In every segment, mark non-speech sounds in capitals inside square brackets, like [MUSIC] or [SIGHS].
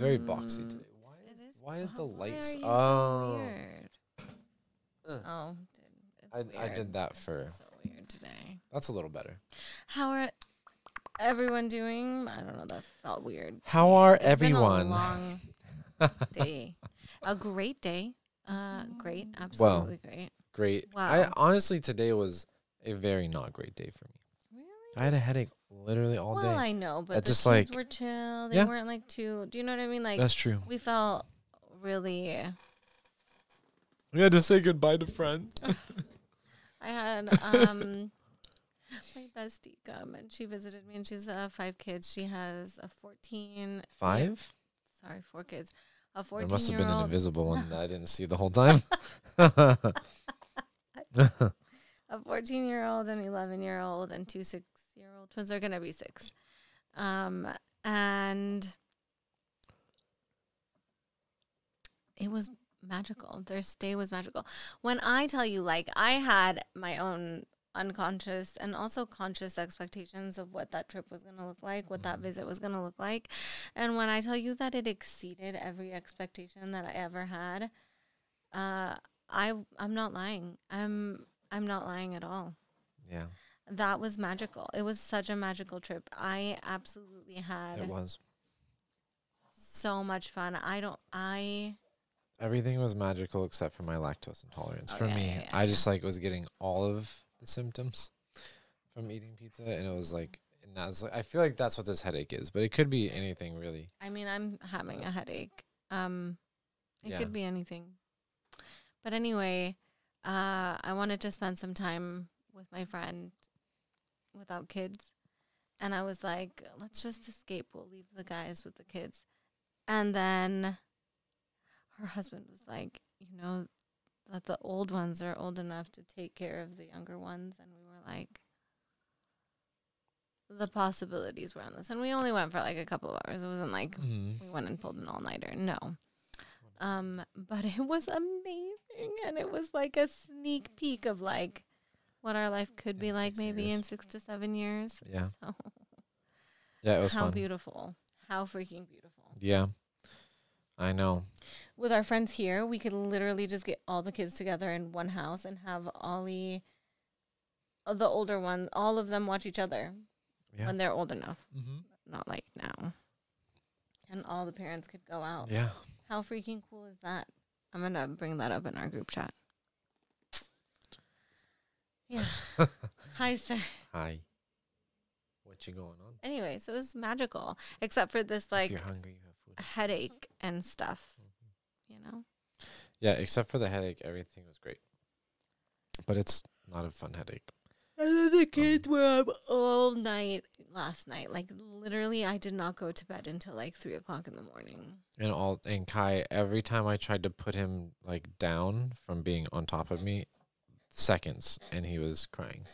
very boxy today. Why is, is. why is the lights? oh, so weird? Uh. Oh, dude, I- I did that It's for- so weird today. that's a little better. How are everyone doing? I don't know. That felt weird. How are It's everyone? Been a long [LAUGHS] day. A great day. Uh, great. Absolutely great. Great. Wow. I honestly today was a very not great day for me. Really? I had a headache literally all well, day. I know, but I the just, kids like- were chill. They Yeah. weren't like too. Do you know what I mean? Like That's true. we felt really. We had to say goodbye to friends. [LAUGHS] I had um [LAUGHS] my bestie come and she visited me and she's uh five kids. She has a fourteen. Five? Sorry, four kids. A There fourteen must have been an invisible one [LAUGHS] that I didn't see the whole time. a 14 year old, an 11 year old, and two six year old twins. They're going to be six. Um, and it was magical. Their stay was magical. When I tell you, like, I had my own unconscious and also conscious expectations of what that trip was going to look like, what that visit was going to look like. And when I tell you that it exceeded every expectation that I ever had, uh, I I'm not lying. I'm I'm not lying at all. yeah, That was magical. It was such a magical trip. I absolutely had it was. so much fun. I don't I Everything was magical except for my lactose intolerance. Oh, for yeah, me, yeah, yeah, I just like was getting all of the symptoms from eating pizza, and it was like, and that's, I feel like that's what this headache is, but it could be anything really. I mean I'm having a headache. Um it could be anything. But anyway, uh I wanted to spend some time with my friend without kids. And I was like, let's just escape. We'll leave the guys with the kids. And then her husband was like, you know, that the old ones are old enough to take care of the younger ones. And we were like, the possibilities were endless. And we only went for like a couple of hours. It wasn't like Mm-hmm. we went and pulled an all nighter. No. Um, but it was amazing and it was like a sneak peek of like what our life could be In like maybe years. in six to seven years. Yeah. [LAUGHS] So Yeah, it was how fun. beautiful. How freaking beautiful. Yeah, I know. With our friends here, we could literally just get all the kids together in one house and have Ollie uh, the older one, all of them watch each other Yeah. when they're old enough, Mm-hmm. not like now. And all the parents could go out. Yeah. How freaking cool is that? I'm gonna bring that up in our group chat. Yeah. [LAUGHS] Hi, sir. Hi. What you going on? Anyway, so it was magical, except for this if like you're hungry, you have food. headache and stuff. Mhm. You know. Yeah, except for the headache, everything was great. But it's not a fun headache. And then the kids were up all night last night. Like literally, I did not go to bed until like three o'clock in the morning. And all and Kai, every time I tried to put him like down from being on top of me, seconds, and he was crying.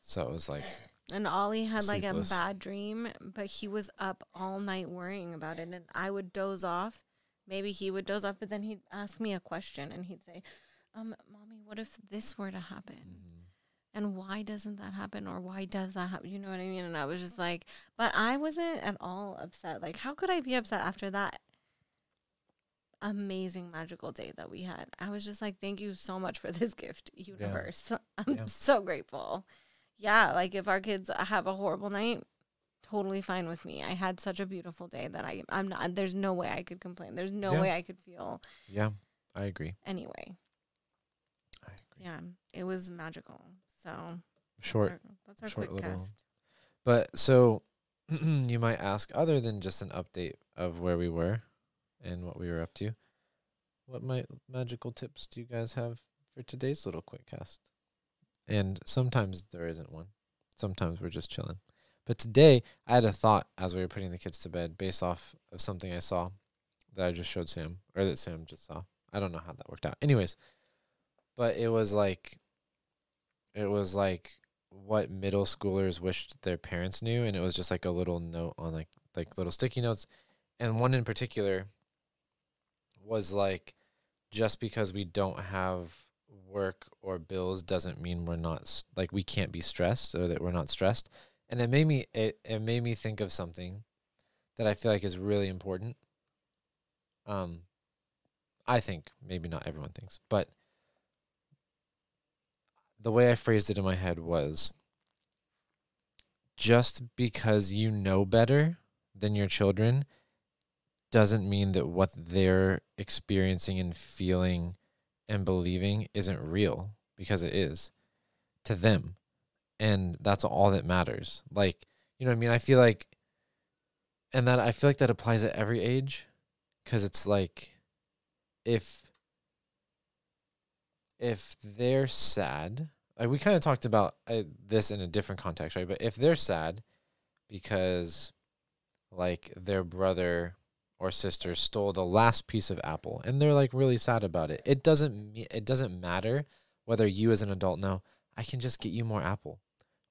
So it was like, And Ollie had like a bad dream, but he was up all night worrying about it. And I would doze off. Maybe he would doze off, but then he'd ask me a question and he'd say, um, Mommy, what if this were to happen? And why doesn't that happen? Or why does that happen? You know what I mean? And I was just like, but I wasn't at all upset. Like, how could I be upset after that amazing magical day that we had? I was just like, thank you so much for this [LAUGHS] gift, universe. [LAUGHS] I'm Yeah. so grateful. Yeah, like if our kids have a horrible night, totally fine with me. I had such a beautiful day that I I'm not there's no way I could complain. There's no Yeah. way I could feel yeah, I agree. anyway. I agree. Yeah, it was magical. So Short, that's our, that's our short quick little- cast. but so [CLEARS THROAT] you might ask, other than just an update of where we were and what we were up to, what might magical tips do you guys have for today's little quick cast? And sometimes there isn't one. Sometimes we're just chilling. But today I had a thought as we were putting the kids to bed based off of something I saw that I just showed Sam or that Sam just saw. I don't know how that worked out. Anyways, but it was like it was like what middle schoolers wished their parents knew and it was just like a little note on like like little sticky notes and one in particular was like just because we don't have work or bills doesn't mean we're not like we can't be stressed or that we're not stressed. And it made me it, it made me think of something that i feel like is really important. Um, I think maybe not everyone thinks, but the way I phrased it in my head was just because you know better than your children doesn't mean that what they're experiencing and feeling and believing isn't real because it is to them. And that's all that matters. Like, you know what I mean? I feel like, and that I feel like that applies at every age because it's like if if they're sad like we kind of talked about uh, this in a different context right but if they're sad because like their brother or sister stole the last piece of apple and they're like really sad about it it doesn't it doesn't matter whether you as an adult know i can just get you more apple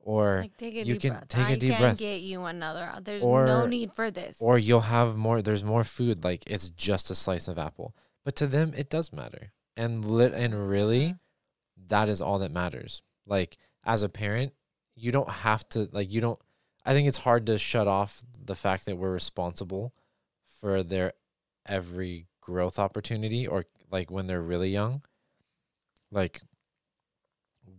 or Like take a you deep can breath. take a I deep can breath. get you another. There's Or- no need for this. or you'll have more there's more food like it's just a slice of apple but to them it does matter and lit and really Yeah. that is all that matters like as a parent you don't have to like you don't i think it's hard to shut off the fact that we're responsible for their every growth opportunity or like when they're really young like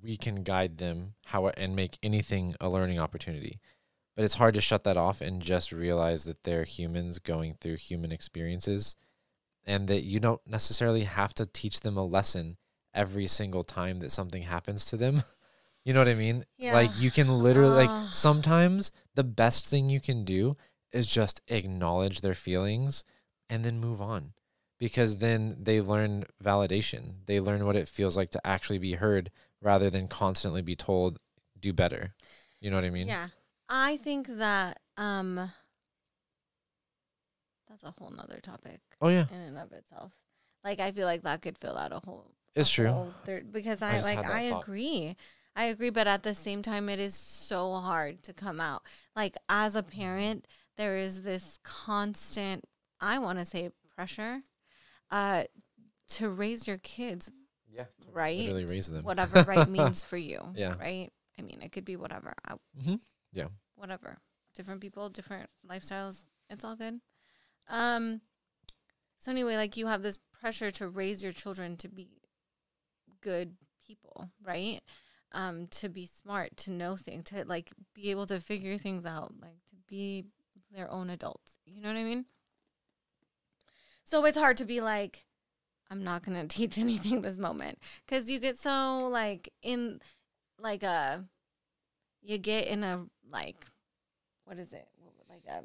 we can guide them how and make anything a learning opportunity but it's hard to shut that off and just realize that they're humans going through human experiences and that you don't necessarily have to teach them a lesson every single time that something happens to them. [LAUGHS] You know what I mean? Yeah. Like you can literally Ah. like [SIGHS] sometimes the best thing you can do is just acknowledge their feelings and then move on. Because then they learn validation. They learn what it feels like to actually be heard rather than constantly be told do better. You know what I mean? yeah. I think that um that's a whole nother topic Oh yeah. in and of itself. Like I feel like that could fill out a whole It's a true. whole third because I I, like I thought. agree. I agree, but at the same time it is so hard to come out. Like as a parent, there is this constant I want to say pressure uh to raise your kids Yeah. right. Literally raise them. Whatever right [LAUGHS] means for you. Yeah. Right? I mean, it could be whatever. I, hmm whatever. Different people, different lifestyles. It's all good. Um so anyway, like you have this pressure to raise your children to be good people, right? Um to be smart, to know things, to like be able to figure things out, like to be their own adults. You know what I mean? So it's hard to be like I'm not going [LAUGHS] to teach anything this moment cuz you get so like in like a you get in a like what is it like a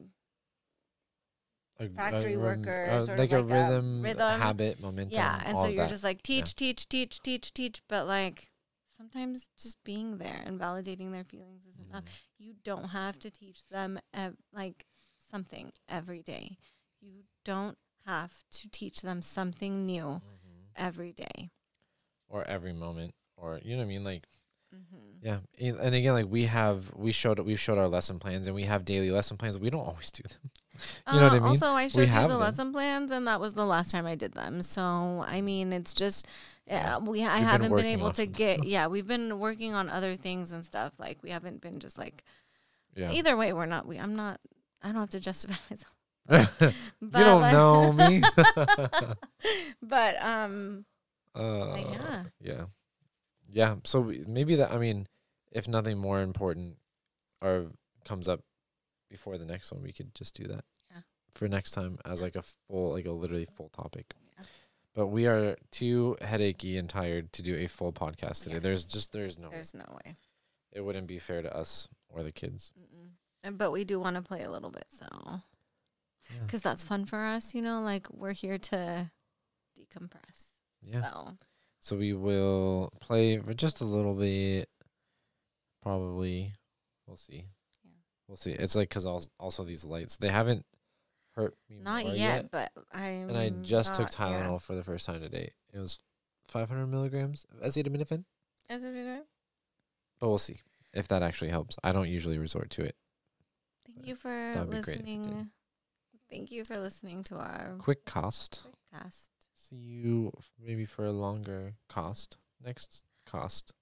A- factory a worker, uh, sort of like, a like a rhythm, rhythm. habit, momentum. yeah and so you're that. just like teach teach teach teach teach teach but like sometimes just being there and validating their feelings is enough Mhm. you don't have to teach them ev- like something every day you don't have to teach them something new Mhm. every day Or every moment, or you know what I mean, like mm-hmm. yeah. And again, like we have, we showed, we've showed our lesson plans, and we have daily lesson plans. We don't always do them. [LAUGHS] You know what I mean? Uh, Also, I showed you have the them. lesson plans, and that was the last time I did them. So, I mean, it's just uh, we I we've haven't been, working able to get. Yeah, we've been working on other things and stuff. Like we haven't been just like. Yeah. Either way, we're not. We I'm not. I don't have to justify [LAUGHS] myself. [LAUGHS] you don't know me. [LAUGHS] but um, uh, yeah. Yeah. Yeah. So we- maybe that. I mean, if nothing more important or comes up before the next one, we could just do that. Yeah. For next time as like a full, like a literally full topic. Yeah. But we are too headachy and tired to do a full podcast today. There's just there's no. way. there's no way. It wouldn't be fair to us or the kids. Mm-mm. And but we do want to play a little bit, so Yeah. because that's fun for us. You know, like we're here to decompress. Yeah. So So we will play for just a little bit. Probably, we'll see. Yeah. We'll see. It's like because also these lights they haven't hurt me not more yet, but I. And I just took Tylenol for the first time today. It was 500 milligrams of acetaminophen, okay? but we'll see if that actually helps. I don't usually resort to it. Thank But you for that would be great if it did. listening. Thank you for listening to our Quick cast. podcast. See you f- maybe for a longer cast next cast.